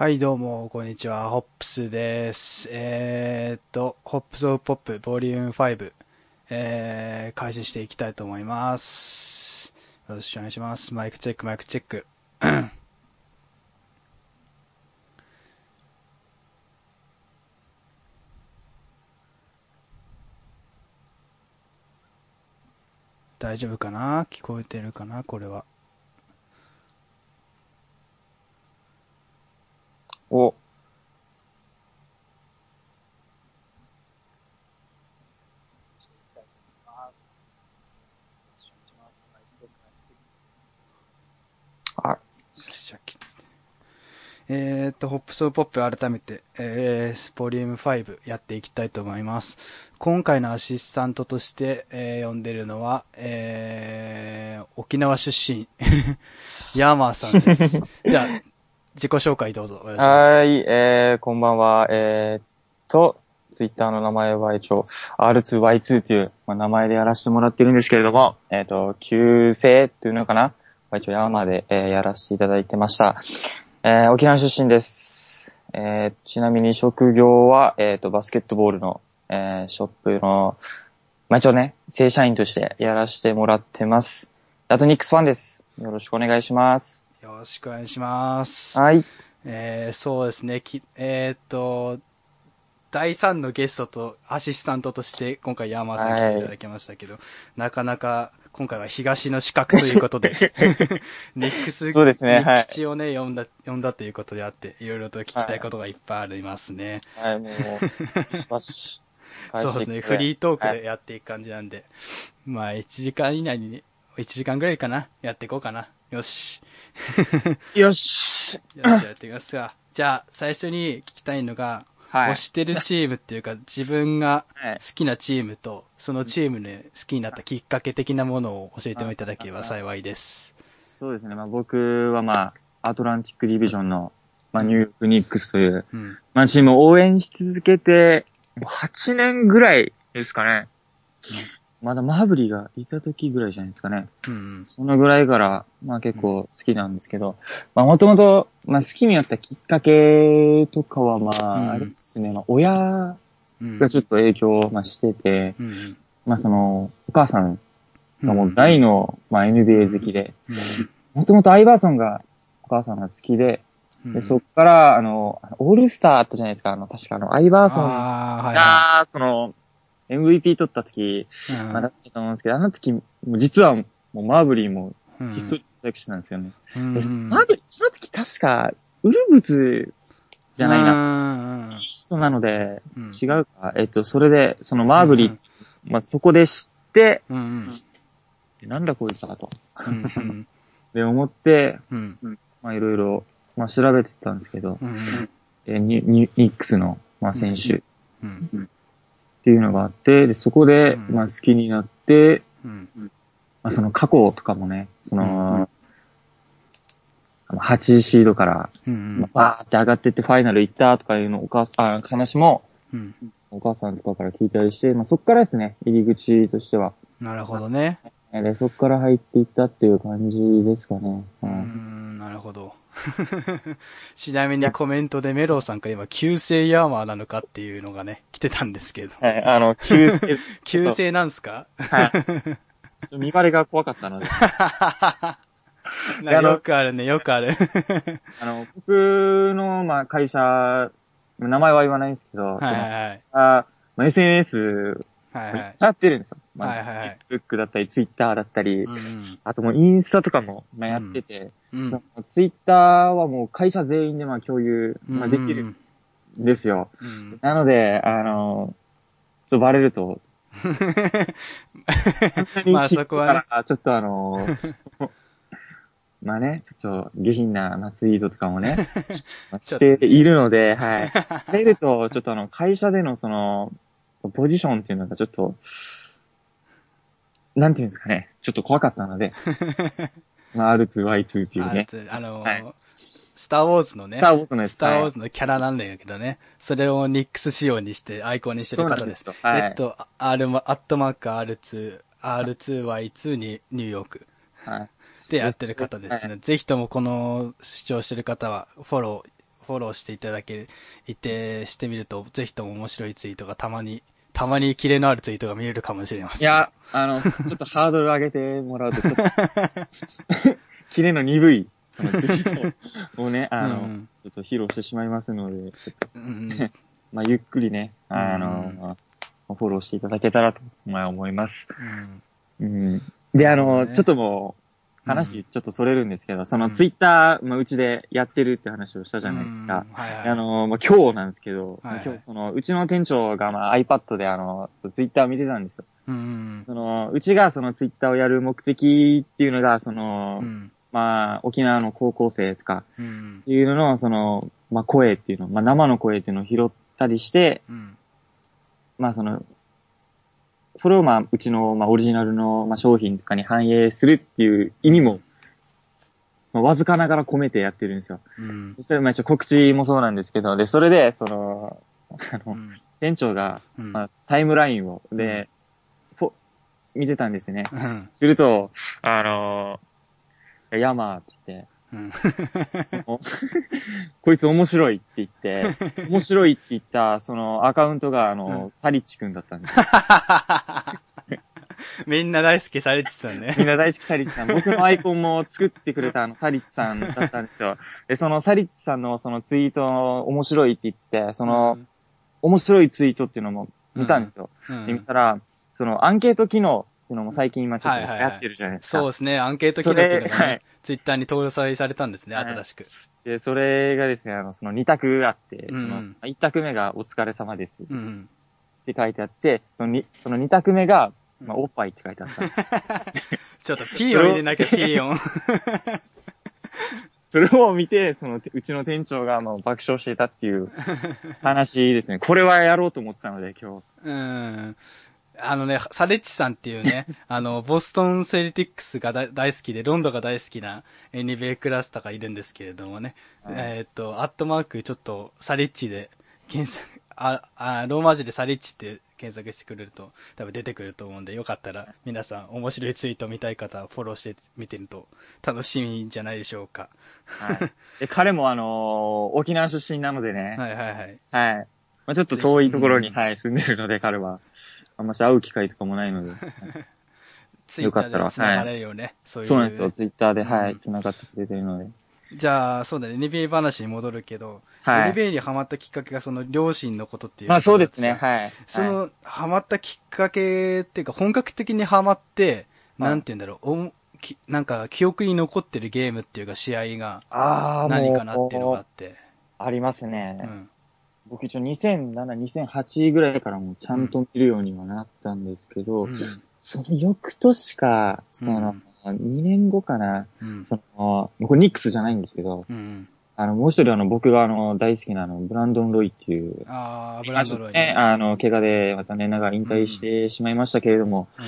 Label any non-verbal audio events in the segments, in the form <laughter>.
はい、どうも、こんにちは。ホップスです。えーっと、ホップスオブポップボリューム5、えー、開始していきたいと思います。よろしくお願いします。マイクチェック、マイクチェック。<clears throat> 大丈夫かな？聞こえてるかな？これは。お、あ、じゃあきえーっと、ホップソーポップ改めて、えー、ボリューム5やっていきたいと思います。今回のアシスタントとして、えー呼んでるのは、えー、沖縄出身、<laughs> ヤーマーさんです。<laughs> では、自己紹介どうぞはーい、えー、こんばんは。えーっと、ツイッターの名前は一応 R2Y2 という、まあ、名前でやらせてもらってるんですけれども、えーっと、旧姓っていうのかな？まあ一応ヤーマーで、えーやらせていただいてました。えー沖縄出身です。えーちなみに職業は、えーと、バスケットボールの、えーショップの、まあ一応ね、正社員としてやらせてもらってます。あとニックスファンです。よろしくお願いします。す。よろしくお願いします。はい。えー、そうですね、きえーっと、第3のゲストとアシスタントとして今回ヤーマーさん来ていただきましたけど、なかなか今回は東の資格ということで、<laughs> ネックス、そうですねネはいックチをね、読んだ、読んだということであって、いろいろと聞きたいことがいっぱいありますね。はい、もう、しばし。そうですね、フリートークでやっていく感じなんで、まあ1時間以内に、1時間ぐらいかな、やっていこうかな。よし。よし。じゃあやってみますが。じゃあ、最初に聞きたいのが、はい推。してるチームっていうか、自分がはい好きなチームと、そのチームで好きになったきっかけ的なものを教えてもいただければ幸いです。そうですね、まあ僕はまあ、アトランティックディビジョンの、まあニューヨークニックスという、うん。まあチームを応援し続けて、もう8年ぐらいですかね。まだマーブリーがいた時ぐらいじゃないですかね。うん。そのぐらいから、まあ結構好きなんですけど、まあもともと、まあ好きになったきっかけとかはまうんあ、あれですね、まあ親うん。がちょっと影響をまあしてて、うん。まあその、お母さんがもううん大の、まあ NBA 好きで、うんもともとアイバーソンが、お母さんが好きで、うんで、そっから、あの、オールスターあったじゃないですか、あの、確かあの、アイバーソンああ、はいはが、その、MVP 取った時、い。まあだったと思うんですけど、あの時、もう実は、もうマーブリーもうんひっそりコレクションなんですよね。うんでマーブリー、その時確か、ウルブズじゃないな、な人なので、うん違うか。えっと、それで、そのマーブリー、まあそこで知って。なんだこいつだと。うん <laughs> で、思って、うん。まあいろいろ、まあ調べてたんですけど、うん。えニニックスの、まあ、選手っうん。ていうのがあって、でそこで、うんまあ、好きになって、うん。まあ、その過去とかもね、その、あの8シードから、うんまあ、バーって上がってってファイナル行ったとかいうのお母さん、あ話もうん。お母さんとかから聞いたりして、まあ、そこからですね、入り口としては。なるほどね。で、そこから入っていったっていう感じですかね。うーうんん、なるほど。<laughs> ちなみにコメントでメロウさんから今、旧姓ヤーマーなのかっていうのがね、来てたんですけど。はい、あの、急性、<laughs> 旧姓なんすか？はい。<laughs> 見バレが怖かったので。よくあるね、よくある。あの、僕の、まあ、会社、名前は言わないんですけど、はいはいはい。そのあまあ、SNS はいはい。やってるんですよ。まあ、はいはいはい Facebook だったり、Twitter だったり、うんあともうインスタとかも、まあ、やってて、うん。Twitter はもう会社全員でまあ共有、まあ、できるんですよ。うん。なので、あの、ちょっとバレると、<laughs> まあそこはねね。ちょっとあの、<laughs> まあね、ちょっと下品なまあツイートとかもね、<laughs> まあしているので、はい。バレると、ちょっとあの、会社でのその、ポジションっていうのがちょっと、なんていうんですかね、ちょっと怖かったので、<laughs> まあ、R2Y2 っていうね、ああのはい。スターウォーズのね、スターウォーズのやつ。スターウォーはいズのキャラなんだけどね、それをニックス仕様にしてアイコンにしてる方です。ですよ。はい。えっと、R、アットマーク R2、R2Y2 にニューヨーク。はい。でやってる方ですね。ぜひともこの視聴してる方はフォロー、フォローしていただけ、いて、してみると、ぜひとも面白いツイートがたまに、たまにキレのあるツイートが見れるかもしれません。いや、あの、ちょっとハードル上げてもらうと、ちょっと、キレの鈍い、そのツイートをね、あの、うん。ちょっと披露してしまいますので、うん <laughs> まあ、ゆっくりね、あの、フォローしていただけたらと、まあ、思います。うん。うん。で、あの、ね。ちょっともう、うん話ちょっとそれるんですけど、そのうんツイッター、まあ、うちでやってるって話をしたじゃないですか。うんはいはい。あの、まあ、今日なんですけど、はいはい今日その、うちの店長がまあ iPad であの、ツイッターを見てたんですよ。うん。その、うちがそのツイッターをやる目的っていうのが、その、うん。まあ、沖縄の高校生とかうんっ。ていうのの、その、まあ、声っていうの、まあ、生の声っていうのを拾ったりして、うん。まあ、その、それをまあ、うちの、まあ、オリジナルの、まあ、商品とかに反映するっていう意味も、まあ、わずかながら込めてやってるんですよ。うん。それ、まあ、一応告知もそうなんですけど、で、それで、その、あの、うん。店長が、うんまあ、タイムラインを、で、フォ見てたんですね。うん。すると、あのー、ヤマーって言って、うん。お <laughs> こいつ面白いって言って、面白いって言った、そのアカウントが、あの、サリッチくんだったんですよ。<laughs> みんな大好きサリッチさんね。みんな大好きサリッチさん。僕のアイコンも作ってくれたあの、サリッチさんだったんですよ。で、そのサリッチさんのそのツイート面白いって言ってて、その、面白いツイートっていうのも見たんですよ。うん、で、見たら、そのアンケート機能っていうのも最近今ちょっとはいはいはいやってるじゃないですか。そうですね、アンケート機能っていうのが、ねはいツイッターに搭載されたんですね、はい新しく。で、それがですね、あの、その2択あって、うんその1択目がお疲れ様ですっうん。て書いてあって、その 2, その2択目が、まあ、おっぱいって書いてあったんです。<laughs> ちょっとピーヨン入れなきゃ、ピーヨン。<laughs> それを見て、その、うちの店長がもう爆笑していたっていう話ですね。これはやろうと思ってたので、今日。うん。あのね、サレッチさんっていうね、<laughs> あの、ボストンセルティックスが大大好きで、ロンドが大好きな NBA クラスターがいるんですけれどもね、はいえーっと、アットマークちょっとサレッチで検索、あ、あ、ローマ字でサレッチって検索してくれると多分出てくると思うんで、よかったら皆さん面白いツイート見たい方はフォローしてみてると楽しみんじゃないでしょうか。はい。で、彼もあのー沖縄出身なのでね。はいはいはい。はい。まあ、ちょっと遠いところに、うんはい、住んでるので、彼は。あんまし会う機会とかもないので。<laughs> ツイッターで繋がれるよね。そういう。そうなんですよ。ツイッターで、はい、うん繋がってくれてるので。じゃあ、そうだね、NBA 話に戻るけど、はい。NBA にハマったきっかけがその両親のことっていう。まあそうですね、はい。はいその、ハマったきっかけっていうか、本格的にハマって、はいなんて言うんだろう、おもきなんか記憶に残ってるゲームっていうか試合が。何かなっていうのがあって。ありますね。うん。僕一応2007、2008ぐらいからもちゃんと見るようにはなったんですけど、うんその翌年か、その、2年後かな、うん。その、これニックスじゃないんですけど、うん。あの、もう一人あの、僕があの、大好きなあの、ブランドン・ロイっていう、あー、ブランドロイね、あの、怪我で、またね、長引退してしまいましたけれども、う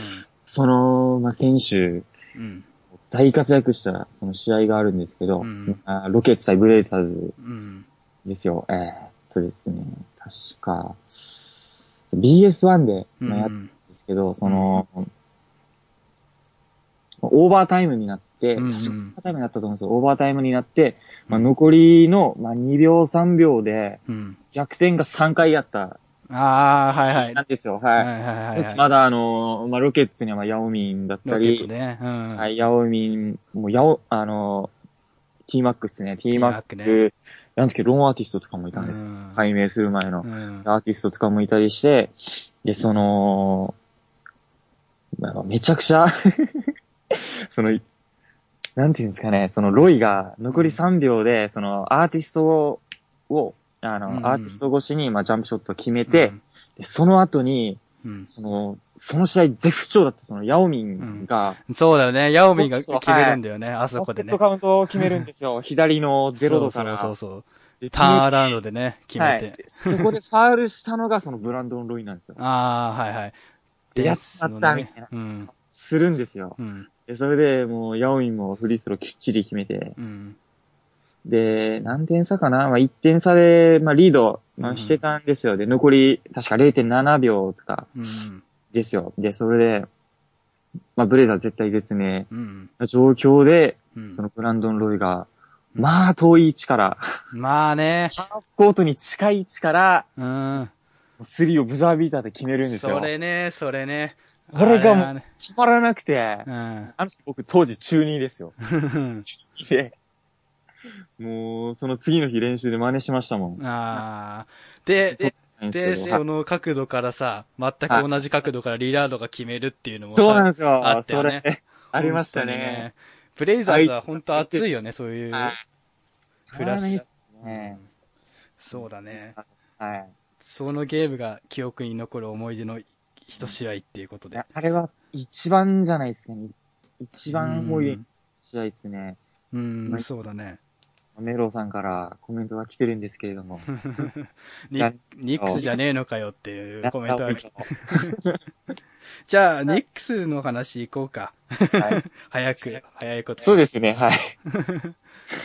その、まあ、選手、ん。うん。大活躍した、その試合があるんですけど、うんあロケッツ対ブレイザーズうん。ですよ。えーっとですね、確か、BS1 で、やったんですけど、その、オーバータイムになって、うん確かオーバータイムになったと思うんですよ。オーバータイムになって、まあ、残りの、まあ、2秒3秒でうん。逆転が3回やった、あー、はいはい。なんですよ。ははいい。はいはいはい。まだあの、まあ、ロケッツにはまあヤオミンだったロケッツり、ね。うん。はい、ヤオミン、もうヤオ、あの、T マックスね、T マックねなんですけど、ロンアーティストとかもいたんですようん。解明する前のう。ん。アーティストとかもいたりして、で、その、まあめちゃくちゃ、<laughs> その、なんていうんですかね、そのロイが残り3秒で、そのアーティストを、あの、うんアーティスト越しに、まあ、ジャンプショットを決めて、でその後に、うん、その、その試合絶不調だったそのヤオミンが、うん。そうだよね。ヤオミンが決めるんだよね、あそこでねット。カウントを決めるんですよ。<laughs> 左のゼロ度から。そうそうそうでターンアラウンドでね、決めて。はい。そこでファールしたのがそのブランドン・ロイなんですよ。ああ、はいはい。でやっちまったみたいなうん。するんですよ。うん。で、それでもう、ヤオミンもフリースローきっちり決めて、うん。で、何点差かな？まあ、1点差で、まあ、リード、まあ、うんしてたんですよ。で、残り、確か0.7秒とかうん。ですよ。で、それで、まあ、ブレイザー絶対絶命状況で、うん。そのブランドン・ロイが、まあ遠い位置から、まあね。ハーフコートに近い位置から、うん。スリーをブザービーターで決めるんですよ。それね、それね。それがもうあね決まらなくて、うん。あの時僕当時中2ですよ。で、もう、その次の日練習で真似しましたもん。ああ。で、<laughs> で、で、その角度からさ、全く同じ角度からリラードが決めるっていうのもさそうなんですよ。あったよねありましたね。。ブレイザーズは本当熱いよね、そういうはい。フラッシュ。そうだね。はい。そのゲームが記憶に残る思い出の一試合っていうことで。あれは一番じゃないですかね。一番思い試合ですね。うん、そうだね。メローさんからコメントが来てるんですけれども。<laughs> ニックスじゃねえのかよっていうコメントが来て。は <laughs> じゃあ、ニックスの話行こうか。い。<laughs> 早く、早いこと。そうですね、はい。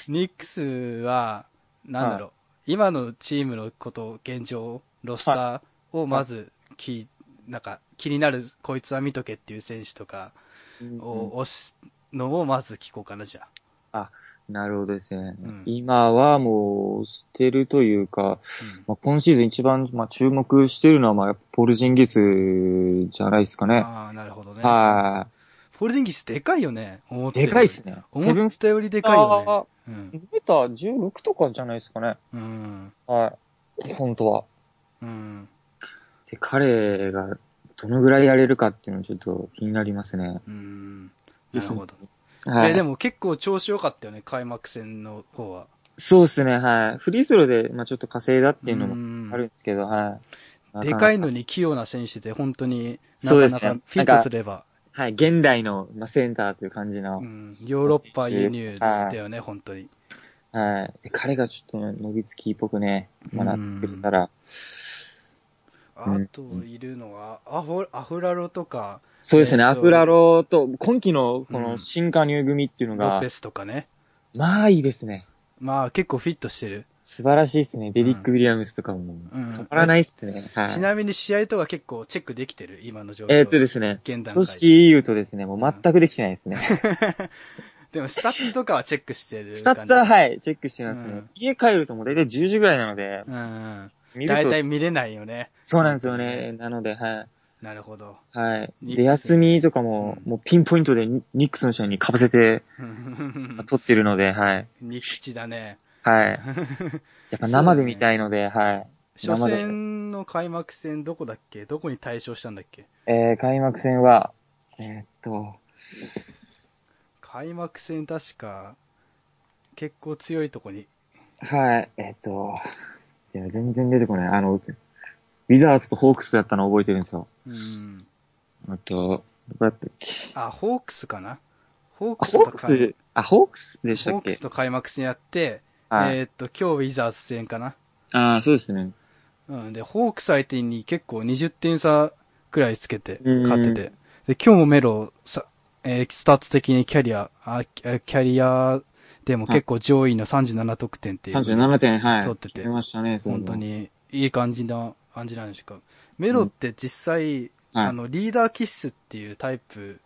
ニックスは、なんだろう、今のチームのこと、現状、ロスターをまず、き、なんか、気になる、こいつは見とけっていう選手とかを押すのをまず聞こうかな、じゃあ。なるほどですね。うん今はもう、してるというか、うんまあ、今シーズン一番、まあ、注目してるのは、まあ、ポルジンギスじゃないですかね。ああ、なるほどね。はポルジンギスでかいよね。思っでかいっすね。思ったよりでかいよね。うん。ね。メーター16とかじゃないですかね。うん。はい。本当は。うん。で、彼がどのぐらいやれるかっていうのはちょっと気になりますね。うん。なるほど。はい。え、でも結構調子良かったよね、開幕戦の方は。そうですね、はい。フリースローで、まあちょっと稼いだっていうのももあるんですけど、はい。でかいのに器用な選手で、本当になかなかフィットすれば、はい、現代の、まあ、センターという感じの、うん、ヨーロッパ輸入だよね、本当に。はい。で彼がちょっと伸びつきっぽくね、まあ、なってくれたら、あといるのは、アフアフラロとか、そうですね、えっとアフラロと、今季のこうんの新加入組っていうのが、ロペスとかね。まあいいですね。まあ結構フィットしてる。素晴らしいですね。デリック・ウィリアムスとかも、うん止まらないっすね。はい。ちなみに試合とか結構チェックできてる、今の状況。えーっとですね、現段階組織言うとですね、もう全くできてないですね。<laughs> でもスタッツとかはチェックしてる。スタッツははい、チェックしてますね。うん家帰るともう大体10時ぐらいなので、うん。見るとだいたい、見れないよね。そうなんですよね。なので、はい。なるほど。はい。で、休みとかも、うんもうピンポイントでニックスの試合にかぶせて、<laughs> 撮ってるので、はい。ニクチだね。はい。<laughs> やっぱ生で見たいので、はい。初戦の開幕戦どこだっけ？どこに対象したんだっけ？えー、開幕戦は、えーっと、開幕戦確か、結構強いとこに。はい、えーっと、いや全然出てこない。あの、ウィザーズとホークスだったの覚えてるんですよ。うん。あと、どこだったっけ？あ、ホークスかな？ホーククスと開ス、あ、ホークスでしたっけ？ホークスと開幕戦やって、はい。えーっと、今日ウィザーズ戦かな？ああ、そうですね。うん。で、ホークス相手に結構20点差くらいつけて、うん勝ってて。で、今日もメロ、さ、えースタッツ的にキャリア、あキャリアでも結構上位の37得点っていう。37点、はい。取ってて出ましたね、本当。にいい感じな、感じなんですか。メロって実際、はいあの、リーダー気質っていうタイプ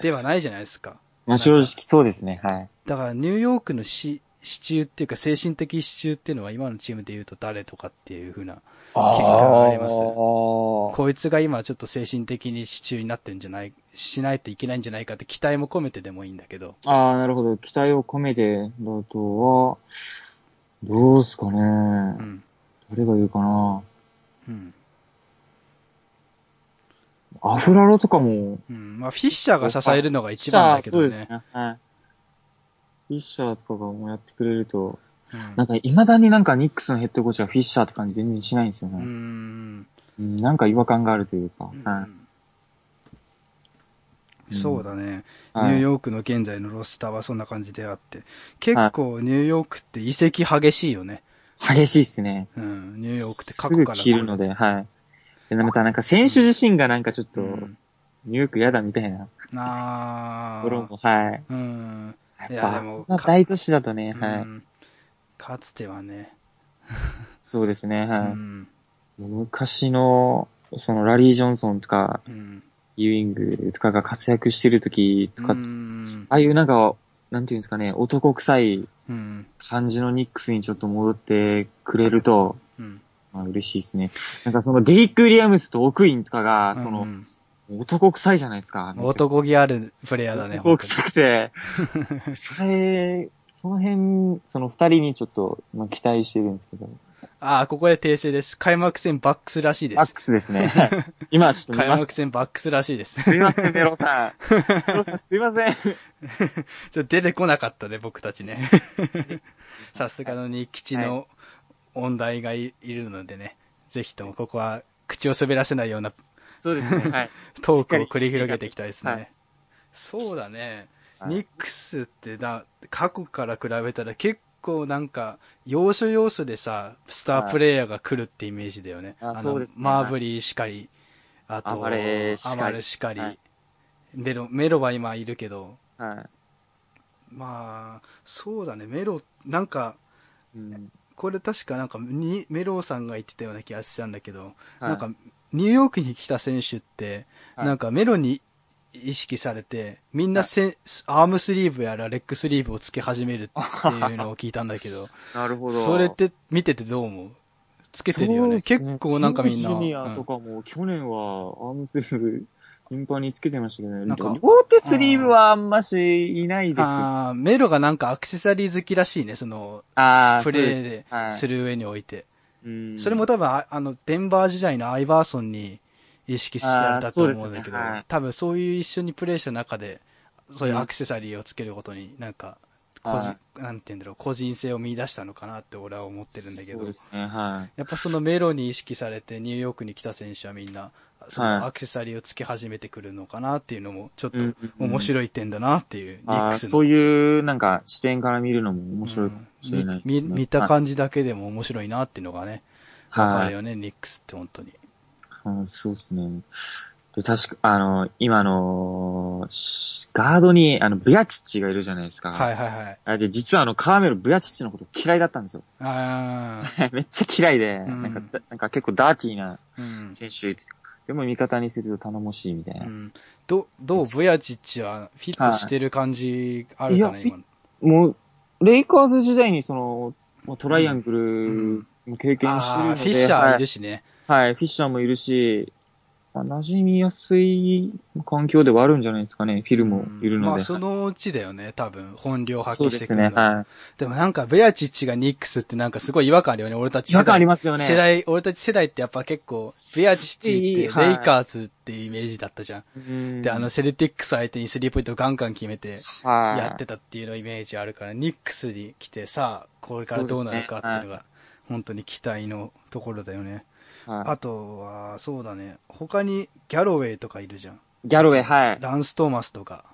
ではないじゃないですか。まあ正直そうですね、はい。だからニューヨークのし支柱っていうか精神的支柱っていうのは今のチームで言うと誰とかっていう風な、あがありますあこいつが今ちょっと精神的に支柱になってるんじゃない、しないといけないんじゃないかって期待も込めてでもいいんだけど。ああ、なるほど。期待を込めて、だとは、どうすかね。うん。誰が言うかな。うん。アフラロとかも、うん。まあ、フィッシャーが支えるのが一番だけどね。フィッシャーそうですね。はい。フィッシャーとかがもうやってくれると、うんなんか未だになんかニックスのヘッドコーチはフィッシャーって感じ全然しないんですようね。ん。うんなんか違和感があるというか。うんはい。そうだね。はいニューヨークの現在のロスターはそんな感じであって。結構ニューヨークって移籍激しいよね。激しいっすね。うん。ニューヨークってすぐ過去から。切るので、はい。で、またなんか選手自身がなんかちょっと、うん。ニューヨーク嫌だみたいななところも、はい。うん。いやっぱ、大都市だとね、うはい。んかつてはね。そうですね、うはい。ん。昔の、そのラリー・ジョンソンとか、うん。ユーイングとかが活躍してる時とか、うんああいうなんか、なんていうんですかね、男臭いうん。感じのニックスにちょっと戻ってくれると、うん。まあ嬉しいですね。なんかそのデリック・ウィリアムスとオクインとかが、その、うん男臭いじゃないですか。男気あるプレイヤーだね。男臭くて、それ、その辺、その二人にちょっと、まあ、期待してるんですけど。ああ、ここで訂正です。開幕戦バックスらしいです。バックスですね。今ちょっと見開。幕戦バックスらしいです。すいません、メロさん。<laughs> すいません。ちょっと出てこなかったね、僕たちね。さすがの日吉の音大がいいるのでね、ぜひともここは口を滑らせないようなそうですね。はい。<laughs> トークを繰り広げていきたいですね。はいそうだね。はいニックスってな、過去から比べたら結構なんか、要所要所でさ、スタープレイヤーが来るってイメージだよね。あのそうですね。マーブリーしかり、あと、アマレしかり。しかり、はい。メロ、メロは今いるけど、はい。まあ、そうだね、メロ、なんか、うん。これ確かなんかに、メロさんが言ってたような気がしたんだけど、はい。なんか、ニューヨークに来た選手って、はい。なんかメロに意識されて、みんなせ、アームスリーブやらレッグスリーブをつけ始めるっていうのを聞いたんだけど、<laughs> なるほど。それって見ててどう思う？つけてるよね。結構なんかみんな。ジュニアとうんかも、去年はアームスリーブ頻繁につけてましたけどね。なんか両手スリーブはあんましいないですよ。あーメロがなんかアクセサリー好きらしいね、その、あープレーそうででする上において。うんそれも多分、ああの、デンバー時代のアイバーソンに意識してやったと思うんだけど、ね。はい。多分そういう一緒にプレイした中で、そういうアクセサリーをつけることになんか、個人はなんて言うんだろう、個人性を見出したのかなって俺は思ってるんだけどね、はい。やっぱそのメロに意識されてニューヨークに来た選手はみんな、そはい。のアクセサリーをつけ始めてくるのかなっていうのも、ちょっと面白い点だなっていう。そういう、なんか、視点から見るのも面白いかもしれないうん見見た感じだけでも面白いなっていうのがね、はい。わかるよね、ニックスって本当に。うんそうですね。で、確か、あの、今の、しガードに、あの、ブヤチッチがいるじゃないですか。はいはいはい。あれで、実はあの、カーメル、ブヤチッチのこと嫌いだったんですよ。あ <laughs> めっちゃ嫌いで、うんなんかだ、なんか結構ダーティーなあ、うん。選手、でも味方にすると頼もしいみたいな。うん。ど、どう、ブヤチッチはフィットしてる感じあるかな、いや今。もう、レイカーズ時代にその、トライアングルも経験してるあので、ーフィッシャーいるはいしね。はい、フィッシャーもいるし、まあ、馴染みやすい環境ではあるんじゃないですかね。フィルもいるので。まあ、そのうちだよね、多分。本領発そうですね。揮してくるのははい。でもなんか、ベアチッチがニックスってなんかすごい違和感あるよね、俺たち違和感ありますよね。世代、俺たち世代ってやっぱ結構、ベアチッチってはいレイカーズっていうイメージだったじゃん。うんで、あの、、セルティックス相手にスリーポイントガンガン決めてはい。やってたっていうのイメージあるから、ニックスに来てさあ、これからどうなるかっていうのが、本当に期待のところだよね。はいあとは、そうだね、他にギャロウェイとかいるじゃん。ギャロウェイ、はい。ランス・トーマスとか。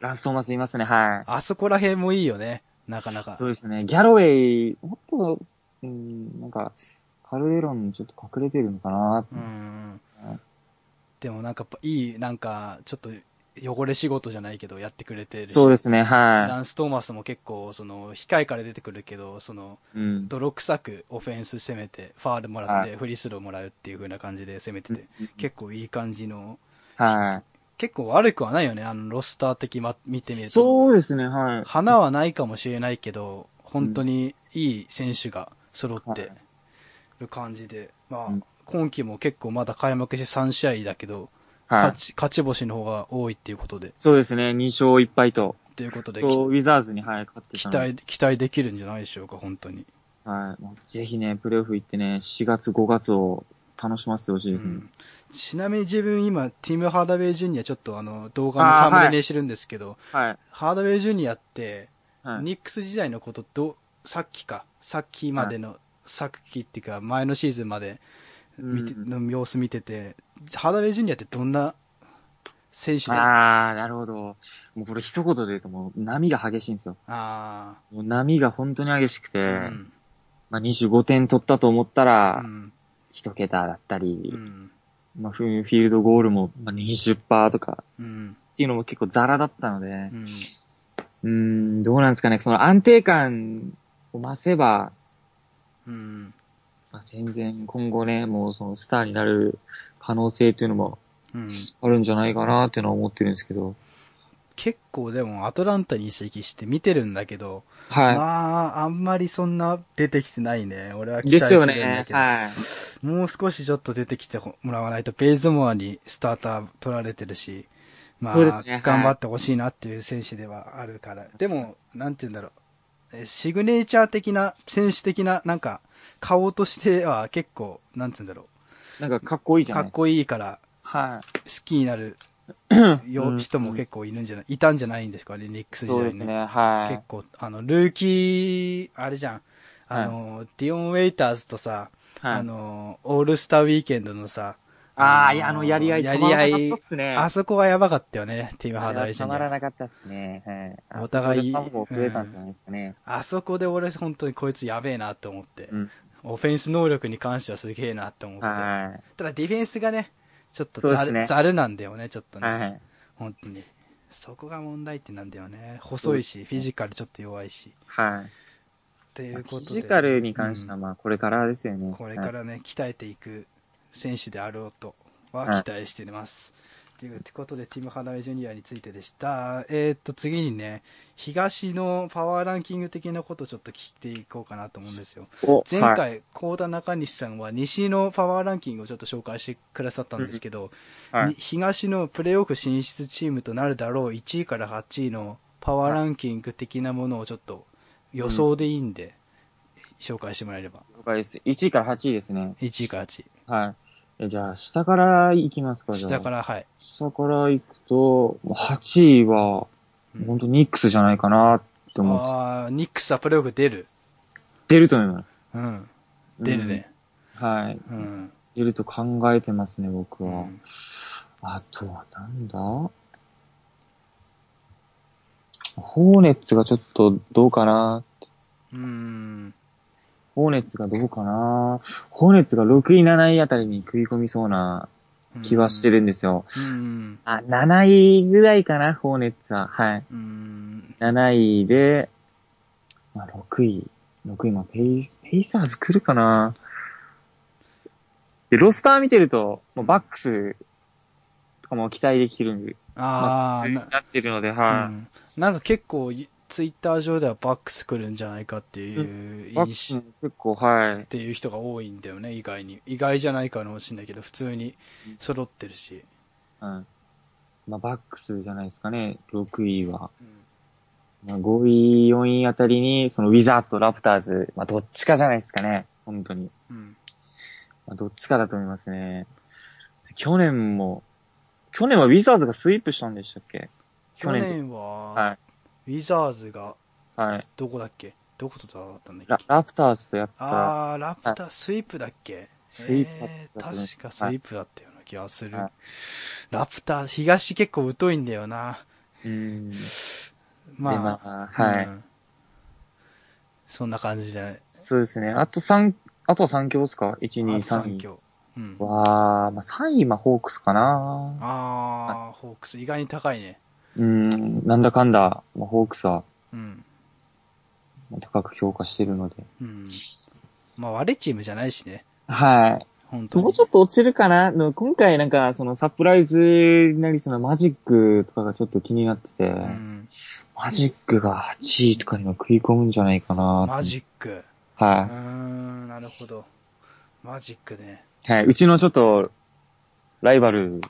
ランストーマスいますね、はい。あそこら辺もいいよね、なかなか。そうですね。ギャロウェイ、もっと、うん、なんか、カルデロンにちょっと隠れてるのかなうんでもなんか、いい、なんか、ちょっと汚れ仕事じゃないけど、やってくれてるしそうですね、はランス・トーマスも結構、その、控えから出てくるけど、その、い。うん。泥臭くオフェンス攻めて、ファールもらって、はフリースローもらうっていう風な感じで攻めてて、結構いい感じの、は結構悪くはないよね、あの、ロスター的ま、見てみい。ると。そうですね、はい。花はないかもしれないけど、本当にいい選手が揃っはいてる感じで、まあうん、今季も結構まだ開幕して3試合だけど、はい。勝ち、勝ち星の方が多いっていうことで、そうですね、2勝1敗と、ということで、とウィザーズに、はい、勝って期待、期待できるんじゃないでしょうか、本当に。はい。ぜひね、プレイオフ行ってね、4月、5月を楽しませてほしいですね。うんちなみに自分今、ティム・ハーダウェイ・ジュニアちょっとあの、動画のサムネにしてるんですけど、はい。ハーダウェイ・ジュニアって、はい。ニックス時代のことど、さっきか、さっきまでの、さっきっていうか、前のシーズンまで見て、うんの様子見てて、ハーダウェイ・ジュニアってどんな選手で？ああー、なるほど。もうこれ一言で言うともう波が激しいんですよ。あもう波が本当に激しくて、ー、うん。まあ25点取ったと思ったらう、ん。一桁だったり、うん。まあフィールドゴールもまあ20%とかうん。っていうのも結構ザラだったのでう、ん。うーん、どうなんですかね。その安定感を増せば、うんまあ、全然今後ね、もうそのスターになる可能性っていうのもうんあるんじゃないかなっていうのは思ってるんですけど。結構でもアトランタに移籍して見てるんだけど、はまあ、あんまりそんな出てきてないね。俺は期ですよ待してるんだね。けど。はい。もう少しちょっと出てきてもらわないと、ベイズモアにスターター取られてるし、まあ、ねはい頑張ってほしいなっていう選手ではあるから。でも、なんて言うんだろう。えシグネーチャー的な、選手的な、なんか、顔としては結構、なんて言うんだろなんかかっこいいじう。かっゃないですか。こいいから、は好きになるい。よ人も結構いるんじゃない、いたんじゃないんですかね、ニックス時代にそうですね。はい。結構、あの、ルーキー、あれじゃん。あの、ディオン・ウェイターズとさ、はいあの、オールスターウィーケンドのさ、ああ、いや、あの、やり合い、やり合い。あそこはやばかったよね、ティム・ハーダーイジたまら。なかったっすね。はい。お互いあそこでファンも増えたんじゃないですかね。あそこで俺本当にこいつやべえなって思って、うん。オフェンス能力に関してはすげえなって思って。はただディフェンスがね、ちょっとざる,、ざるなんだよね、ちょっとい。ね。はい。本当に。そこが問題点なんだよね。細いし、フィジカルちょっと弱いし。はい。っていうフことで。ィジカルに関しては、うんまあ、これからですよね。これからね、鍛えていく選手であろうとははい期待しています。ということで、ティム・ハダウェイ・ジュニアについてでした。えーっと、次にね、東のパワーランキング的なことをちょっと聞いていこうかなと思うんですよ。お前はい回、高田中西さんは西のパワーランキングをちょっと紹介してくださったんですけど、にはい。東のプレーオフ進出チームとなるだろう1位から8位のパワーランキング的なものをちょっと予想でいいんで、紹介してもらえれば。了解です。1位から8位ですね。1位から8位。はい。えじゃあ、下から行きますか、じゃあ。下から、はい。下から行くと、8位は、うん本当ニックスじゃないかなって思って、ああ、ニックスはプレーオフ出る。出ると思います。うん。出るね。うん。はい。うん。出ると考えてますね、僕は。うんあとは、なんだ？ホーネッツがちょっとどうかなうん。ホーネッツがどうかな？ホーネッツが6位、7位あたりに食い込みそうな気はしてるんですよ。うん。あ、7位ぐらいかな、ホーネッツは。はい。うん。7位で、まあ、6位。6位、まあ、ペイス、ペイサーズ来るかな？で、ロスター見てると、もうバックスとかも期待できるんで、ああ、ななってるので、うはい。んなんか結構、ツイッター上ではバックス来るんじゃないかっていう印象も結構、はいっ。ていう人が多いんだよね、意外に。意外じゃないかもしれないけど、普通に揃ってるし。うん。まあ、バックスじゃないですかね、6位は。うんまあ、5位、4位あたりに、そのウィザーズとラプターズ、まあ、どっちかじゃないですかね、本当に。うん。まあ、どっちかだと思いますね。去年も、去年はウィザーズがスイープしたんでしたっけ？去年は、はウィザーズが、い。はい。どこだっけ？どこと戦ったんだっラけ？ラプターズとやったら、あー、ラプター、スイープだっけ？スイープだったえー確かスイープだったような気がする。はいラプター、東結構疎いんだよな。うーん。まあ、でまあはいうんそんな感じじゃない？そうですね。あと3、あと3強ですか ?1、2、あと三3位。強。うん。わー、まあ、3位、まあ、ホークスかなあー、ホークス、意外に高いね。うーん、なんだかんだ、まあ、ホークスはうん。高く評価してるので。うん。まあ、悪いチームじゃないしね。はい。本当に。もうちょっと落ちるかな？の今回なんか、そのサプライズなりそのマジックとかがちょっと気になってて、うん。マジックが8位とかには食い込むんじゃないかなマジック。うはーん、なるほど。マジックね。い。はい。うちのちょっと、ライバル、うん。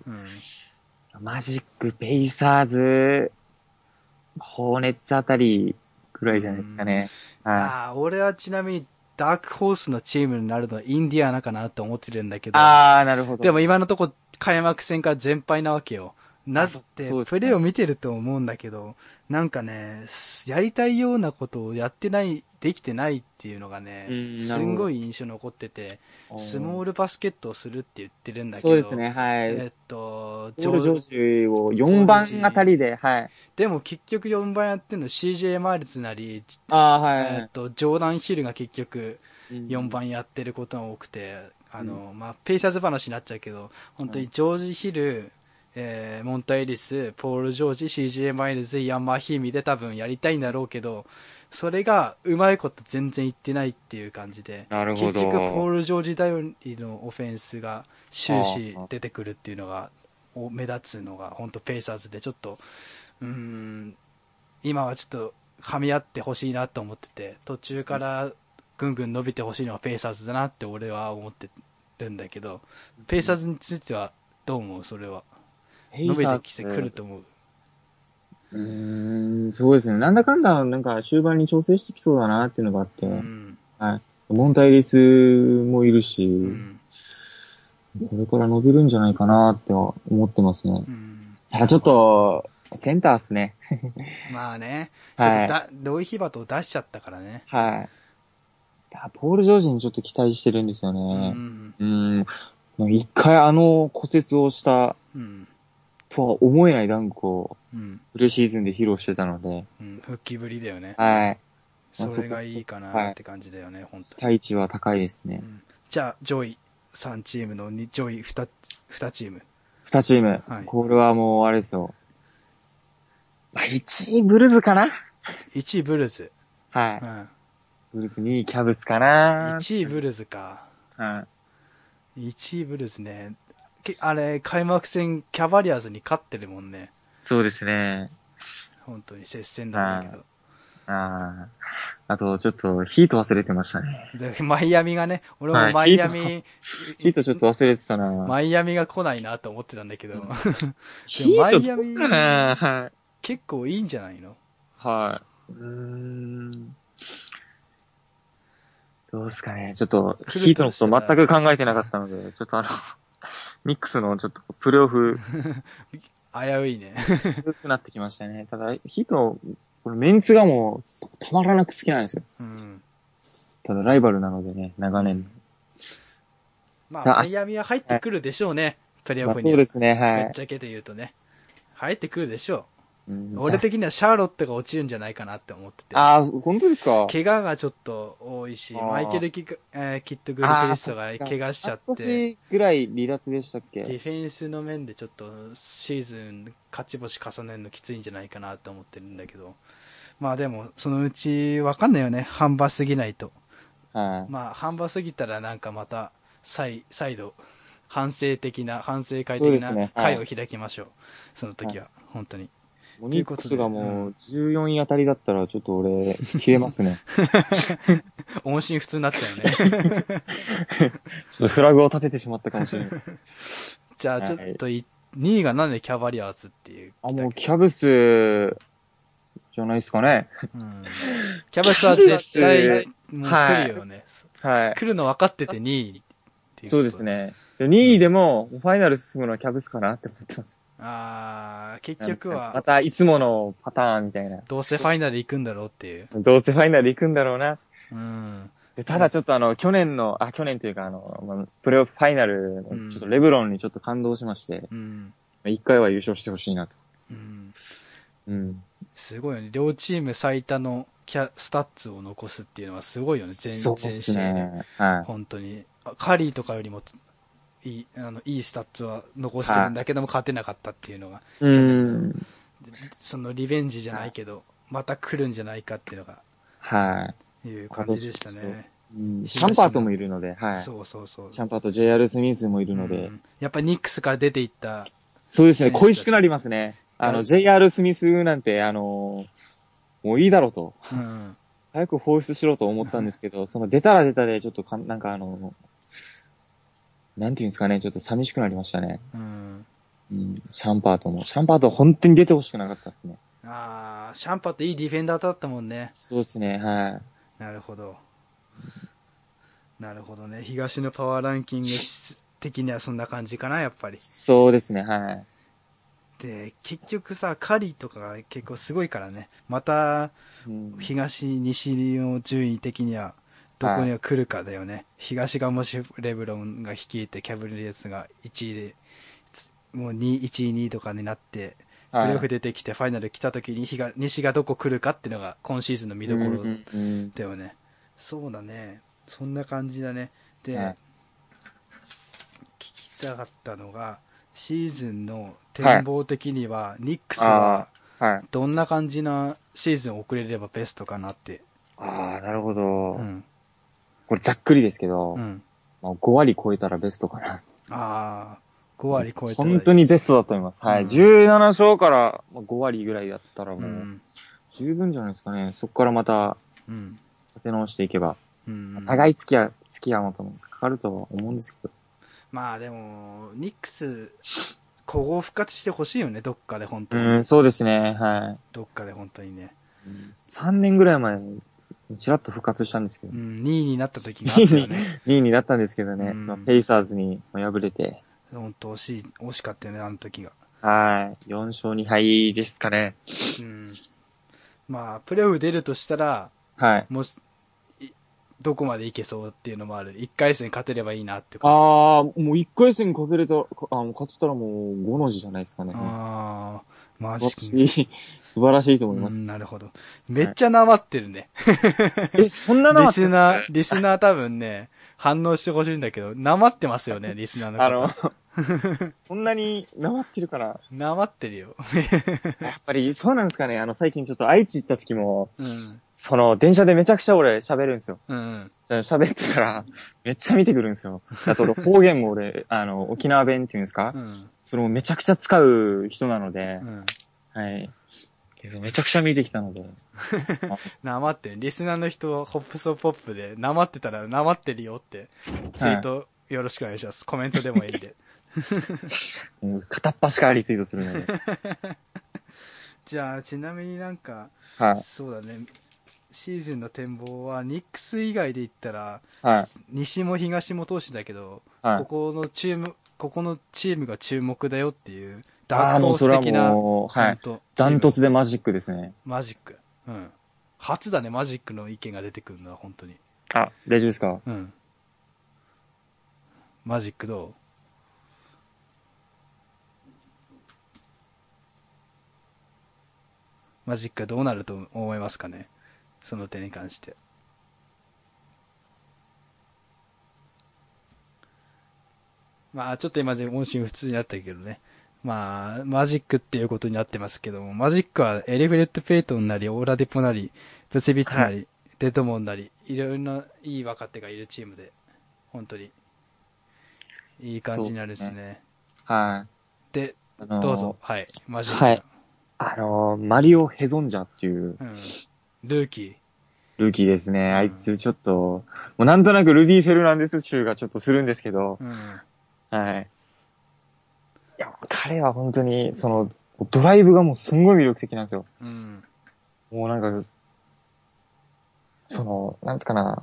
マジック、ペイサーズ、ホーネッツあたりくらいじゃないですかね。はああ、俺はちなみに、ダークホースのチームになるのはインディアナかなと思ってるんだけい。ど。あー、なるほど。でも今のとこ開幕戦から全敗なわけよ。なぜって、プレーを見てると思うんだけど、なんかね、すやりたいようなことをやってない、できてないっていうのがねうん、すんごい印象残ってて、スモール。ルバスケットをするって言ってるんだけど、そうですね、はい。えっと、ジョージ・を4番あたりで、はい。でも結局4番やってるの CJ マイルズなり、あー、はい。えっと、ジョーダン・ヒルが結局うん4番やってることが多くて、あの、まあ、ペイサーズ話になっちゃうけど、本当にジョージ・ヒル、えーモンタエリス、ポール・ジョージ、CJ マイルズ、ヤンマーヒーミで多分やりたいんだろうけど、それがうまいこと全然いってないっていう感じで、なるほど。結局ポール・ジョージ頼りのオフェンスが終始出てくるっていうのが、お目立つのが、本当ペイサーズでちょっと、うーん、今はちょっと噛み合ってほしいなと思ってて、途中からぐんぐん伸びてほしいのはペイサーズだなって俺は思ってるんだけど、ペイサーズについてはどう思う？それは。伸びてきてくると思う。うーん、そうですね。なんだかんだ、なんか終盤に調整してきそうだなっていうのがあって、うん。はい。モンタ・エリスもいるし、うん。これから伸びるんじゃないかなっては思ってますね。うん。ただちょっと、センターっすね。<laughs> まあね、ちょっはいとだ、ロイヒバトを出しちゃったからね。はい。あポール・ジョージにちょっと期待してるんですようね。ん。うん。一回あの骨折をしたうん。とは思えないダンクをうん。プレシーズンで披露してたので、うん。復帰ぶりだよね。はい。それがいいかなって感じだよね、本当に。期待値は高いですね。うんじゃあ、上位3チームのに上位 2, 2チーム。二チーム。はいこれはもう、あれですよ。まあ、1位ブルズかな？1位ブルズ。はい。うん。ブルズ2位キャブスかな1位ブルズか。はい。1位ブルズね。けあれ、開幕戦キャバリアーズに勝ってるもんね。そうですね。本当に接戦なんだけど。ああ。あと、ちょっと、ヒート忘れてましたね。で、マイアミがね、俺はいもマイアミ、ヒートちょっと忘れてたな。マイアミが来ないなと思ってたんだけど、ヒートマイアミどうかなはい。結構いいんじゃないの？はい。うーん。どうすかね。ちょっと、ヒートのこと全く考えてなかったので、ちょっとあの、ニックスのちょっとプレオフ、危ういね。良くなってきましたね。ただ、ヒート、このメンツがもう、たまらなく好きなんですよ。うん。ただ、ライバルなのでね、長年。まあ、あマイアミは入ってくるでしょうね。プレーオまあ、フには。そうですね、ぶはい。っちゃけて言うとね。入ってくるでしょうんう。俺的にはシャーロットが落ちるんじゃないかなって思ってて。ああ、本当ですか？怪我がちょっと多いし、あーマイケルキック、えーキット・グリフリストが怪我しちゃって、半年ぐらい離脱でしたっけ？ディフェンスの面でちょっとシーズン勝ち星重ねるのきついんじゃないかなと思ってるんだけど、まあでも、そのうちわかんないよね、半端すぎないと。はい。まあ、半端すぎたらなんかまた、再、再度、反省的な、反省会そう的なですねはい会を開きましょう。その時は、本当に。もうニックスがもうう14位あたりだったらちょっと俺、消えますね。<laughs> 音信不通になっちゃうね。<laughs> ちょっとフラグを立ててしまったかもしれない。じゃあ、ちょっとい、2位がなんでキャバリアーズっていう。あ、もうキャブス、じゃないですかね。うんキャバスは絶対、もう来るよね。はい。来るの分かってて2位っていうそうです。ね。で2位でも、ファイナル進むのはキャブスかなって思ってます。あー、結局まは、たいつものパターンみたいな。どうせファイナル行くんだろうっていう。どうせファイナル行くんだろうな。うん。でただちょっとあの、去年の、あ、去年というかあの、まあプレイオフファイナルちょっとレブロンにちょっと感動しまして、うん。一回は優勝してほしいなと。うん。うん。すごいよね。両チーム最多のキャスタッツを残すっていうのはすごいよね。全全試合ね。はい。本当に。あカリーとかよりもいい、あの、いいスタッツは残してるんだけども勝てなかったっていうのが、うん。そのリベンジじゃないけど、また来るんじゃないかっていうのが、はい。いう感じでしたね。うんシャンパートもいるので、はい。そうそうそう。シャンパート、JR スミスもいるので、うんやっぱニックスから出ていった、そうですね、恋しくなりますね。あの、はい JR スミスなんて、あのもういいだろうと。うん。早く放出しろと思ったんですけど、その出たら出たで、ちょっとかん、なんかあの、なんていうんですかね、ちょっと寂しくなりましたね。うん。うん、シャンパートも。シャンパート本当に出てほしくなかったですね。あー、シャンパーっていいディフェンダーだったもんね。そうですね、はい。なるほど。なるほどね。東のパワーランキング的にはそんな感じかな、やっぱり。そうですね、はい。で、結局さ、カリーとかが結構すごいからね。また、うん東、西の順位的には、どこには来るかだよね。東がもしレブロンが率いて、キャブリエスが1位で、つもう2位、1位、2位とかになって、プレーオフ出てきてファイナル来た時に東西がどこ来るかっていうのが今シーズンの見どころうんうんうんだよね。そうだね。そんな感じだね。で、はい聞きたかったのが、シーズンの展望的には、ニックスは。どんな感じなシーズンを送れればベストかなって。ああ、なるほど、うん。これざっくりですけど、うん。まあ、5割超えたらベストかな。ああ、5割超えたら本当にベストだと思います。はい。うん17勝からまあ5割ぐらいだったらう。もうん十分じゃないですかね。そこからまたうん。立て直していけば。うん。長い付き合い、付き合うともかかるとは思うんですけど。まあでも、ニックス、古豪復活してほしいよね、どっかで本当に。うん、そうですね。はい。どっかで本当にね。3年ぐらい前に、ちらっと復活したんですけどう。ん、2位になった時があったよね。2位になったんですけどね。うんまあペイサーズに敗れて。本当惜しい、惜しかったよね、あの時が。はい。4勝2敗ですかね。うん。まあ、プレーオフ出るとしたら、はい。もし、いどこまでいけそうっていうのもある。1回戦勝てればいいなって感じ。あー、もう1回戦かけれた、かあ勝ってたらもう5の字じゃないですかね。あー、マ素ジ晴らしい、素晴らしいと思います。うん、なるほど。めっちゃなまってるね。え、そんなのリスナー、リスナー多分ね、反応してほしいんだけど、なまってますよね、リスナーの方。あの、<laughs> そんなになまってるから。なまってるよ。<laughs> やっぱりそうなんですかね。あの、最近ちょっと愛知行った時も、うん。その、電車でめちゃくちゃ俺喋るんですよ。うん。喋ってたら、めっちゃ見てくるんですよ。あと俺方言も俺、<laughs> あの、沖縄弁っていうんですか、うん。それもめちゃくちゃ使う人なのでう、ん。はい。めちゃくちゃ見てきたので。なまってる。リスナーの人はホップソポップで、なまってたらなまってるよって、ツイートよろしくお願いします。コメントでもいいんで。も <laughs> う片っ端からリツイートするので。<laughs> じゃあ、ちなみになんか、はい。そうだね。シーズンの展望は、ニックス以外で言ったら、はい。西も東も投手だけど、はいこ。このチーム、ここのチームが注目だよっていう、あダークホーーもうそれはス的な、もう、はい。ほんとダントツでマジックですね。マジック。うん。初だね、マジックの意見が出てくるのは、本当に。あ、大丈夫ですか？うん。マジックどマジックはどうなると思いますかね？その点に関して。まあ、ちょっと今で音信不通になったけどね。まあ、マジックっていうことになってますけども、マジックはエリフレット・ペイトンなり、オーラ・デポなり、ブセビッチなり、デッドモンなり、いろいろないい若手がいるチームで、本当に、いい感じになるですそうね。はい。で、あのーどうぞ、はい、マジック。はいあのー、マリオ・ヘゾンジャっていううん。ルーキー。ルーキーですね。んあいつちょっと、もうなんとなくルディ・フェルナンデス州がちょっとするんですけど、うん。はい。いや、彼は本当に、その、ドライブがもうすんごい魅力的なんですよ。うん。もうなんか、その、なんていうかな、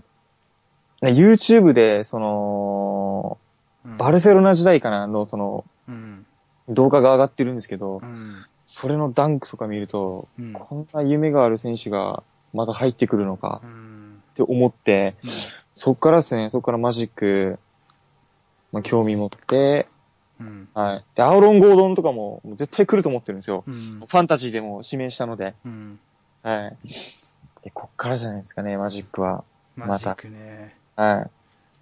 ね YouTube で、その、うんバルセロナ時代かなの、その、うん。動画が上がってるんですけどう、ん。それのダンクとか見ると、うん。こんな夢がある選手がまた入ってくるのかうん。って思って、うんそっからですね、そっからマジック、まあ、興味持って、うん。はい。で、アーロン・ゴードンとかも絶対来ると思ってるんですよ。うん。ファンタジーでも指名したので、うん。はい。で、こっからじゃないですかね、マジックは。マジックね。は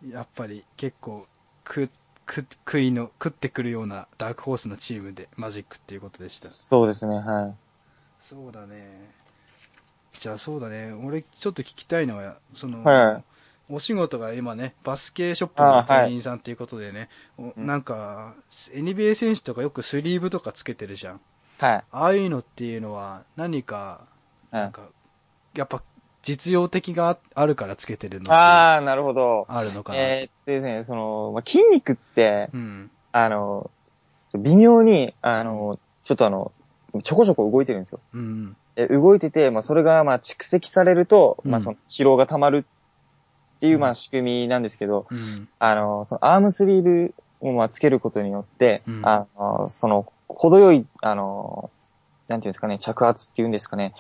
い。やっぱり結構、く、く、食いの、食ってくるようなダークホースのチームでマジックっていうことでした。そうですね、はい。そうだね。じゃあそうだね。俺ちょっと聞きたいのは、その、はいお仕事が今ね、バスケショップの店員さんっていうことでね、なんか、NBA 選手とかよくスリーブとかつけてるじゃん。はい。ああいうのっていうのは何か、はい。なんか、やっぱ実用的がああるからつけてるのあー、なるほど。あるのかな。えーっとですね、その、まあ、筋肉って、うん。あの、微妙に、あの、ちょっとあの、ちょこちょこ動いてるんですよ。うん。で動いてて、まあ、それが、まあ、蓄積されると、まあ、うんその、疲労が溜まるっていう、うんまあ、仕組みなんですけど、うん。あの、その、アームスリーブを、まあ、つけることによって、うんあの、その、程よい、あの、なんていうんですかね、着圧っていうんですかね。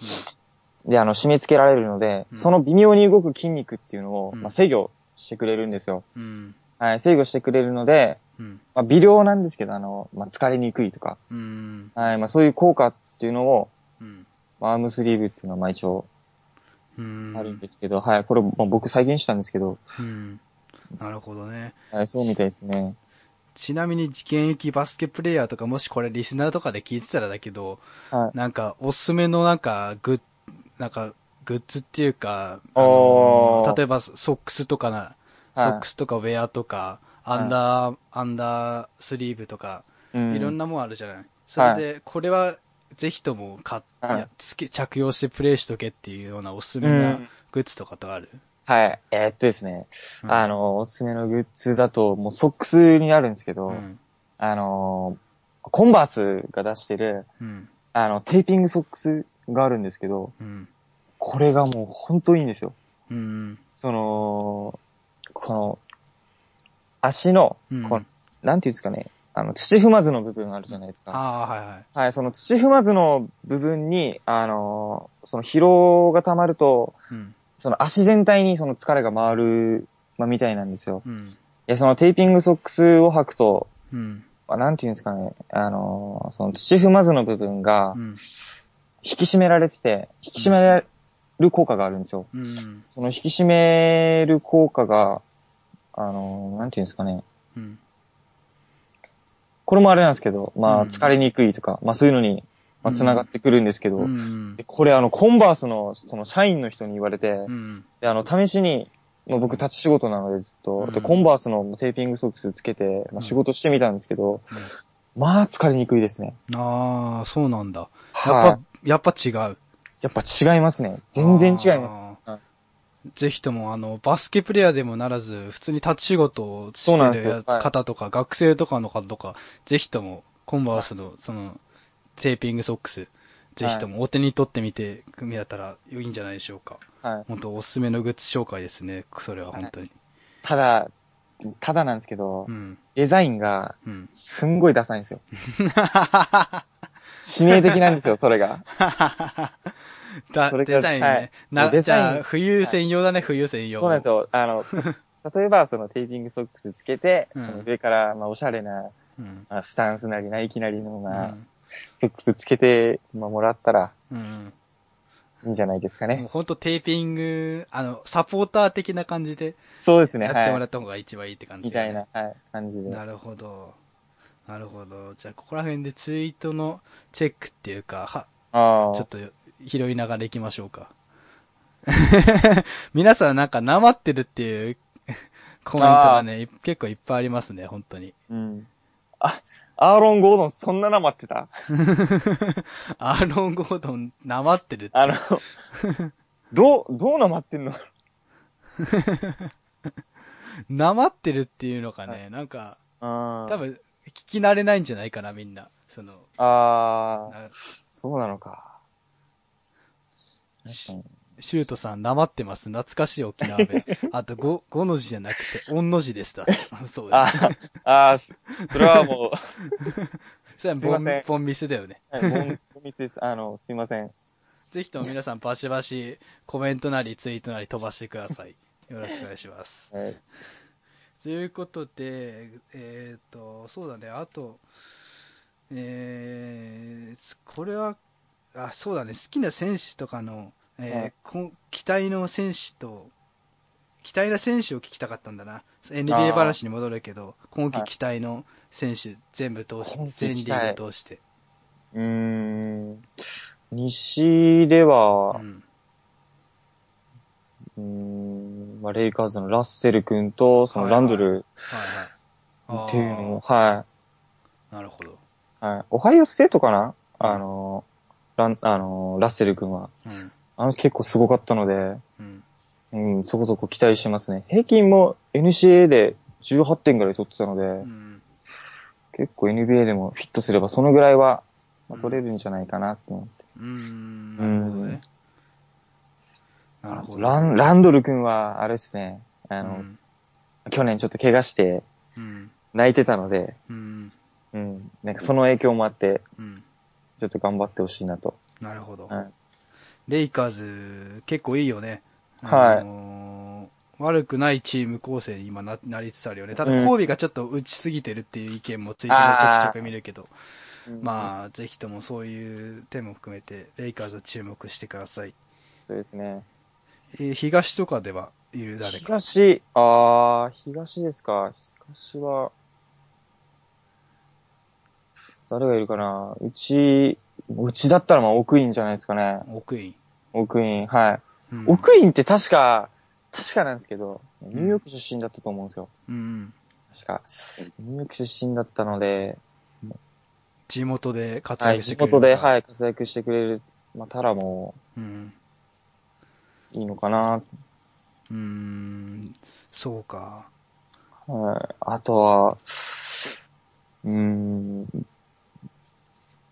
で、あの、締め付けられるので、うんその微妙に動く筋肉っていうのを、うんまあ、制御してくれるんですよ。うん。はい、制御してくれるので、うん。まあ、微量なんですけど、あの、まあ、疲れにくいとか、うん。はい、まあ、そういう効果っていうのを、うん。まあアームスリーブっていうのは、まあ、一応うん。あるんですけど、はい、これ、まあ、僕再現したんですけど、うん。なるほどね。はい、そうみたいですね。ちなみに現役バスケプレイヤーとか、もしこれリスナーとかで聞いてたらだけど、はい。なんかおすすめのなんかグッ、なんかグッズっていうか、あの例えばソックスとかな、はい。ソックスとかウェアとか、アンダー、アンダースリーブとか、うん。いろんなもんあるじゃない。それで、これはぜひとも買っはい。着用してプレイしとけっていうようなおすすめうなん。グッズとかとある、はい。えーっとですね、うん。あの、おすすめのグッズだと、もうソックスになるんですけど、うん。あの、コンバースが出してる、うん。あの、テーピングソックスがあるんですけど、うん。これがもう本当いいんですよ。うん。その、この、足の、うんこのなんていうんですかね、あの、土踏まずの部分あるじゃないですか。ああ、はいはい。はい、その土踏まずの部分に、あの、その疲労が溜まると、うん。その足全体にその疲れが回る、まあ、みたいなんですよ。うん。で、そのテーピングソックスを履くと、うん。まあ、なんていうんですかね、あの、その土踏まずの部分がうん。引き締められてて、引き締められる効果があるんですよ。うん。その引き締める効果が、あの、なんていうんですかね、うん。これもあれなんですけど、まうんあ、疲れにくいとか、まあそういうのに、まあ、繋がってくるんですけど、うんで。これあの、コンバースの、その、社員の人に言われて、うん。で、あの、試しに、まあ、僕立ち仕事なのでずっと、で、うんコンバースのテーピングソックスつけて、まあ、仕事してみたんですけど、まあ、疲れにくいですね。ああ、そうなんだ。やっはいぱ、やっぱ違う。やっぱ違いますね。全然違います。ぜひとも、あの、バスケプレイヤーでもならず、普通に立ち仕事をしてるよはい方とか、学生とかの方とか、ぜひとも、コンバースの、その、テーピングソックス、ぜひともお手に取ってみて、みられたらいいんじゃないでしょうか。はい。本当おすすめのグッズ紹介ですね。それは本当に。ただ、ただなんですけど、うん。デザインが、うん。すんごいダサいんですよ。<laughs> 致命的なんですよ、それが。<laughs> だそれがデザインね。はいな、デザインじゃあ、冬専用だね、冬専用。そうなんですよ。あの、<laughs> 例えば、そのテーピングソックスつけて、うんその上から、まあ、おしゃれな、うん。まあスタンスなり、ナイキなりの、うまあ、ん。ソックスつけて、まあ、もらったら、うん。いいんじゃないですかね。ほんとテーピング、あの、サポーター的な感じでそうですね、やってもらはった方が一番いいって感い。じね、みたいな、はい、感じで。なるほど。なるほど。じゃあ、ここら辺でツイートのチェックっていうか、は、ああ。ちょっと拾いながら行きましょうか。<laughs> 皆さんなんか、なまってるっていう <laughs> コメントがね、結構いっぱいありますね、本当に。うん。あ、アーロン・ゴードンそんななまってた？<laughs> アーロン・ゴードン、なまってるって。あの、どう、どうなまってんの？なまってるっていうのがね、なんか、あ多分、聞き慣れないんじゃないかな、みんな。その、ああ、なそうなのか。シュートさん、なまってます。懐かしい沖縄弁。<laughs> あと、5、5の字じゃなくて、音の字でした。<laughs> そうあです。あ、あそれはもう、<laughs> それはボンすいませんボンミスだよね。はい、ボンボミスです。あの、すいません。ぜひとも皆さん、バシバシ、コメントなり、ツイートなり飛ばしてください。よろしくお願いします。はいということで、えっ、と、そうだね、あと、えー、これは、あ、そうだね、好きな選手とかの、えーはいこ期待の選手と、期待な選手を聞きたかったんだな。あ NBA ー話に戻るけど、今季はい期待の選手、全部通し全リーグ通して。うーん。西でうは、ん。うーん、まあ、レイカーズのラッセル君と、そのランドルはいはい。っていうのを、あはーなるほど。い。はい。オハイオステートかな？あの、ラン、あの、ラッセル君は。うん。あの結構すごかったので、うん。うん、そこそこ期待してますね。平均も NCA で18点ぐらい取ってたので、うん。結構 NBA でもフィットすればそのぐらいは、まあ、取れるんじゃないかなって思って。うーん。なるほどね。なるほど。ラン、ランドル君は、あれですね、あの、うん。去年ちょっと怪我してうん。泣いてたので、うん。うん、なんかその影響もあって、うん。ちょっと頑張ってほしいなと。なるほど。はい。レイカーズ、結構いいよね。はいあのー悪くないチーム構成に今ななりつつあるよね。ただ、うんコービがちょっと打ちすぎてるっていう意見もツイートでちょくちょく見るけど、あ、まあ、ぜひともそういう点も含めて、レイカーズ注目してください。そうですね。えー東とかではいる誰か？東、あー、東ですか。東は、誰がいるかなうち、うちだったらまあ奥院じゃないですかね。奥院。奥院、はい。うん奥院って確か、確かなんですけど、ニューヨーク出身だったと思うんですよ。うん。確か、ニューヨーク出身だったので、地元で活躍してくれる。元で、い。はい、活躍してくれる、まあ、たらもうん。いいのかな。うーん、そうか。はい。あとは、うーん、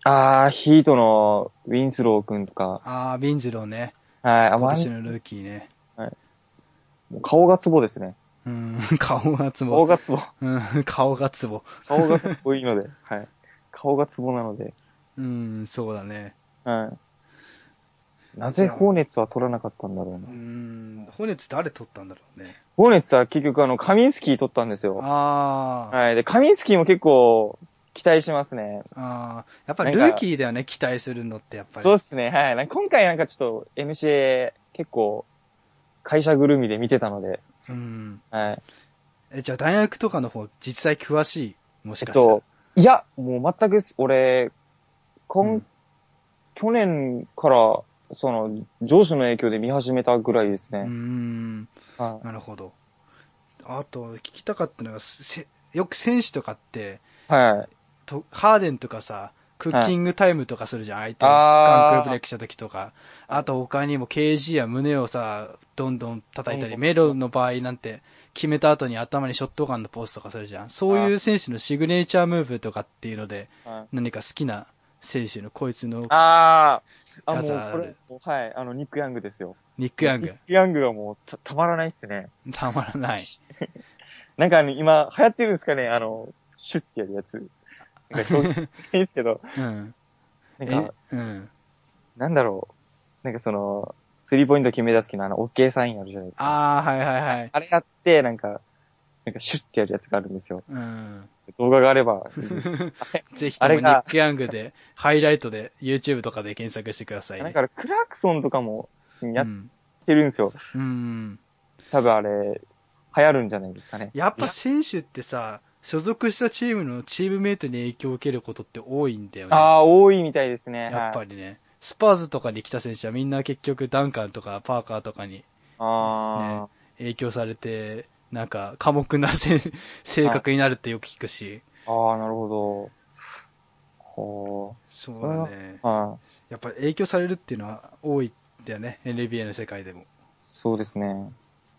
あー、ヒートのウィンスロー君とか、あー、ビンジローね。はい、あ、まあ今年のルーキーね。顔がツボですね。うん、<laughs> 顔がツボ。顔がツボ。うん、<laughs> 顔がツボ。顔がツボいいので、はい。顔がツボなので、うん、そうだね。はい。なぜホーネッツは取らなかったんだろううな。ん、ホネツ誰取ったんだろうね。ホーネッツは結局あの、カミンスキー取ったんですよ。あー、はい。で、カミンスキーも結構、期待しますね。あー、やっぱりルーキーだよね、期待するのってやっぱり。そうっすね、はい。なんか今回なんかちょっと NCA 結構、会社ぐるみで見てたので、うん。はい。え、じゃあ大学とかの方、実際詳しい？もしえっかしたら。と、いや、もう全くす、俺、今、うん去年から、その、上司の影響で見始めたぐらいですうーね。ん、はなるほど。あと、聞きたかったのが、せよく選手とかって、い。はい。とハーデンとかさ、クッキングタイムとかするじゃん、相手をあーガンクルブレイクした時とか。あと他にも KG や胸をさ、どんどん叩いたり、メロの場合なんて、決めた後に頭にショットガンのポーズとかするじゃん。そういう選手のシグネチャームーブとかっていうので、はい何か好きな選手のこいつのあー、あ、もうこれ、はい、あの、ニック・ヤングですよ。ニック・ヤングニッ、ク・ヤングがもうた、たまらないっすね。たまらない。<laughs> なんかあの、今、流行ってるんですかねあの、シュッてやるやつ。なんか表現ないですけど、<laughs> うん。なんえ？か、、うん。なんだろう。なんかその、スリーポイント決め出す時のあの、OK サインあるじゃないですか。ああ、はいはいはい。あれやって、なんか、なんかシュッてやるやつがあるんですよ。うん。動画があればいいです。<laughs> ぜひともニック・ヤングで、ハイライトで YouTube とかで検索してくださいね。なんかクラークソンとかもやっうん。てるんですよ。うん。多分あれ、流行るんじゃないですかね。やっぱ選手ってさ、所属したチームのチームメイトに影響を受けることって多いんだよね。ああ、多いみたいですね。やっぱり。りね。スパーズとかに来た選手はみんな結局ダンカンとかパーカーとかにあ影響されて、なんか寡黙なせ性格になるってよく聞くし。あ、ああ、なるほど。ほそうだね。う。はい。やっぱ影響されるっていうのは多いんだよね。NBA の世界でも。そうですね。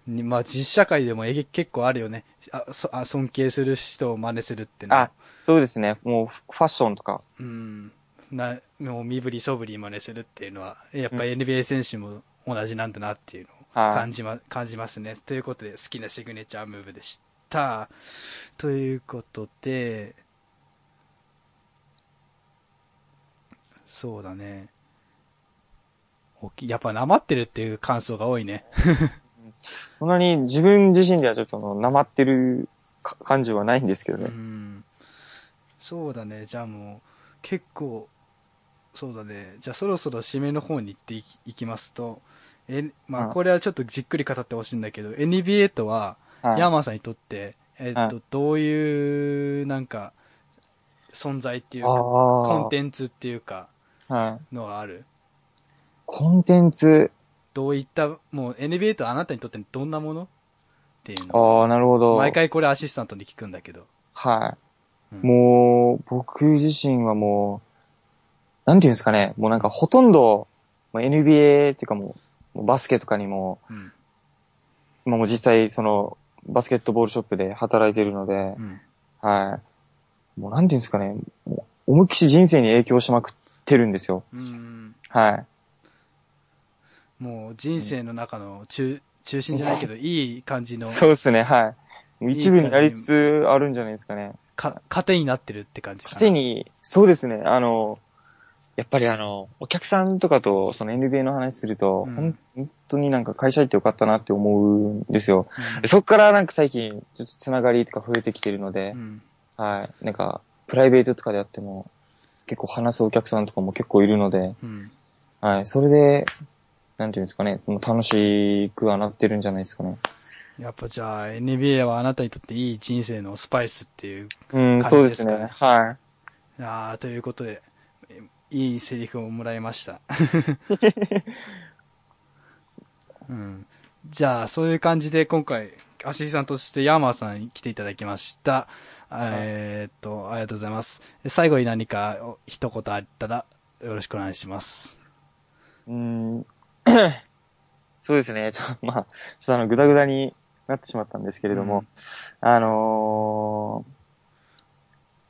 にまあ実社会でもえ結構あるよね。あそあ尊敬する人を真似するってのはあ、そうですね。もう、ファッションとか。うん。な、もう身振りそぶり真似するっていうのは、やっぱ NBA 選手も同じなんだなっていうの感じま、感じますね。ということで、好きなシグネチャームーブでした。ということで、そうだね。やっぱなまってるっていう感想が多いね。<laughs> そんなに自分自身ではちょっとなまってるか感じはないんですけどうね。ん。そうだね。じゃあもう、結構、そうだね。じゃあそろそろ締めの方に行っていきますと、え、まあうんこれはちょっとじっくり語ってほしいんだけど、NBA とは、はい。ヤーマンさんにとって、えっと、はどういう、なんか、存在っていうか。コンテンツっていうか、はい。のがある？コンテンツ？どういった、もう NBA とあなたにとってどんなもの？っていうのああ、なるほど。毎回これアシスタントに聞くんだけど。はい。うんもう、僕自身はもう、なんていうんですかね、もうなんかほとんど、NBA っていうかもうバスケとかにも、うん。今もう実際その、バスケットボールショップで働いてるのでう、ん。はい。もうなんていうんですかね、思いっきし人生に影響しまくってるんですよ。うん。はい。もう人生の中の中、中心じゃないけど、いい感じの、そうですね、はい。一部になりつつあるんじゃないですかね。か、糧になってるって感じかな。糧に、そうですね、あの、やっぱりあの、お客さんとかとその NBA の話すると、うん本当になんか会社行ってよかったなって思うんですよ。うんでそっからなんか最近、ちょっとつながりとか増えてきてるのでう、ん。はい。なんか、プライベートとかであっても、結構話すお客さんとかも結構いるので、うん。はい。それで、なんていうんですかね、もう楽しくはなってるんじゃないですかね。やっぱじゃあ NBA はあなたにとっていい人生のスパイスっていう、うん、感じそうですすでかねね。はい。ああ、ということで、えいいセリフをもらいました。<laughs> うん。じゃあ、そういう感じで今回、アシスタントとしてヤーマーさんに来ていただきました。えーっと、ありがとうございます。最後に何かお一言あったらよろしくお願いします。うーん <coughs> そうですね。ちょまあ、ちょっとあの、ぐだぐだになってしまったんですけれども、あの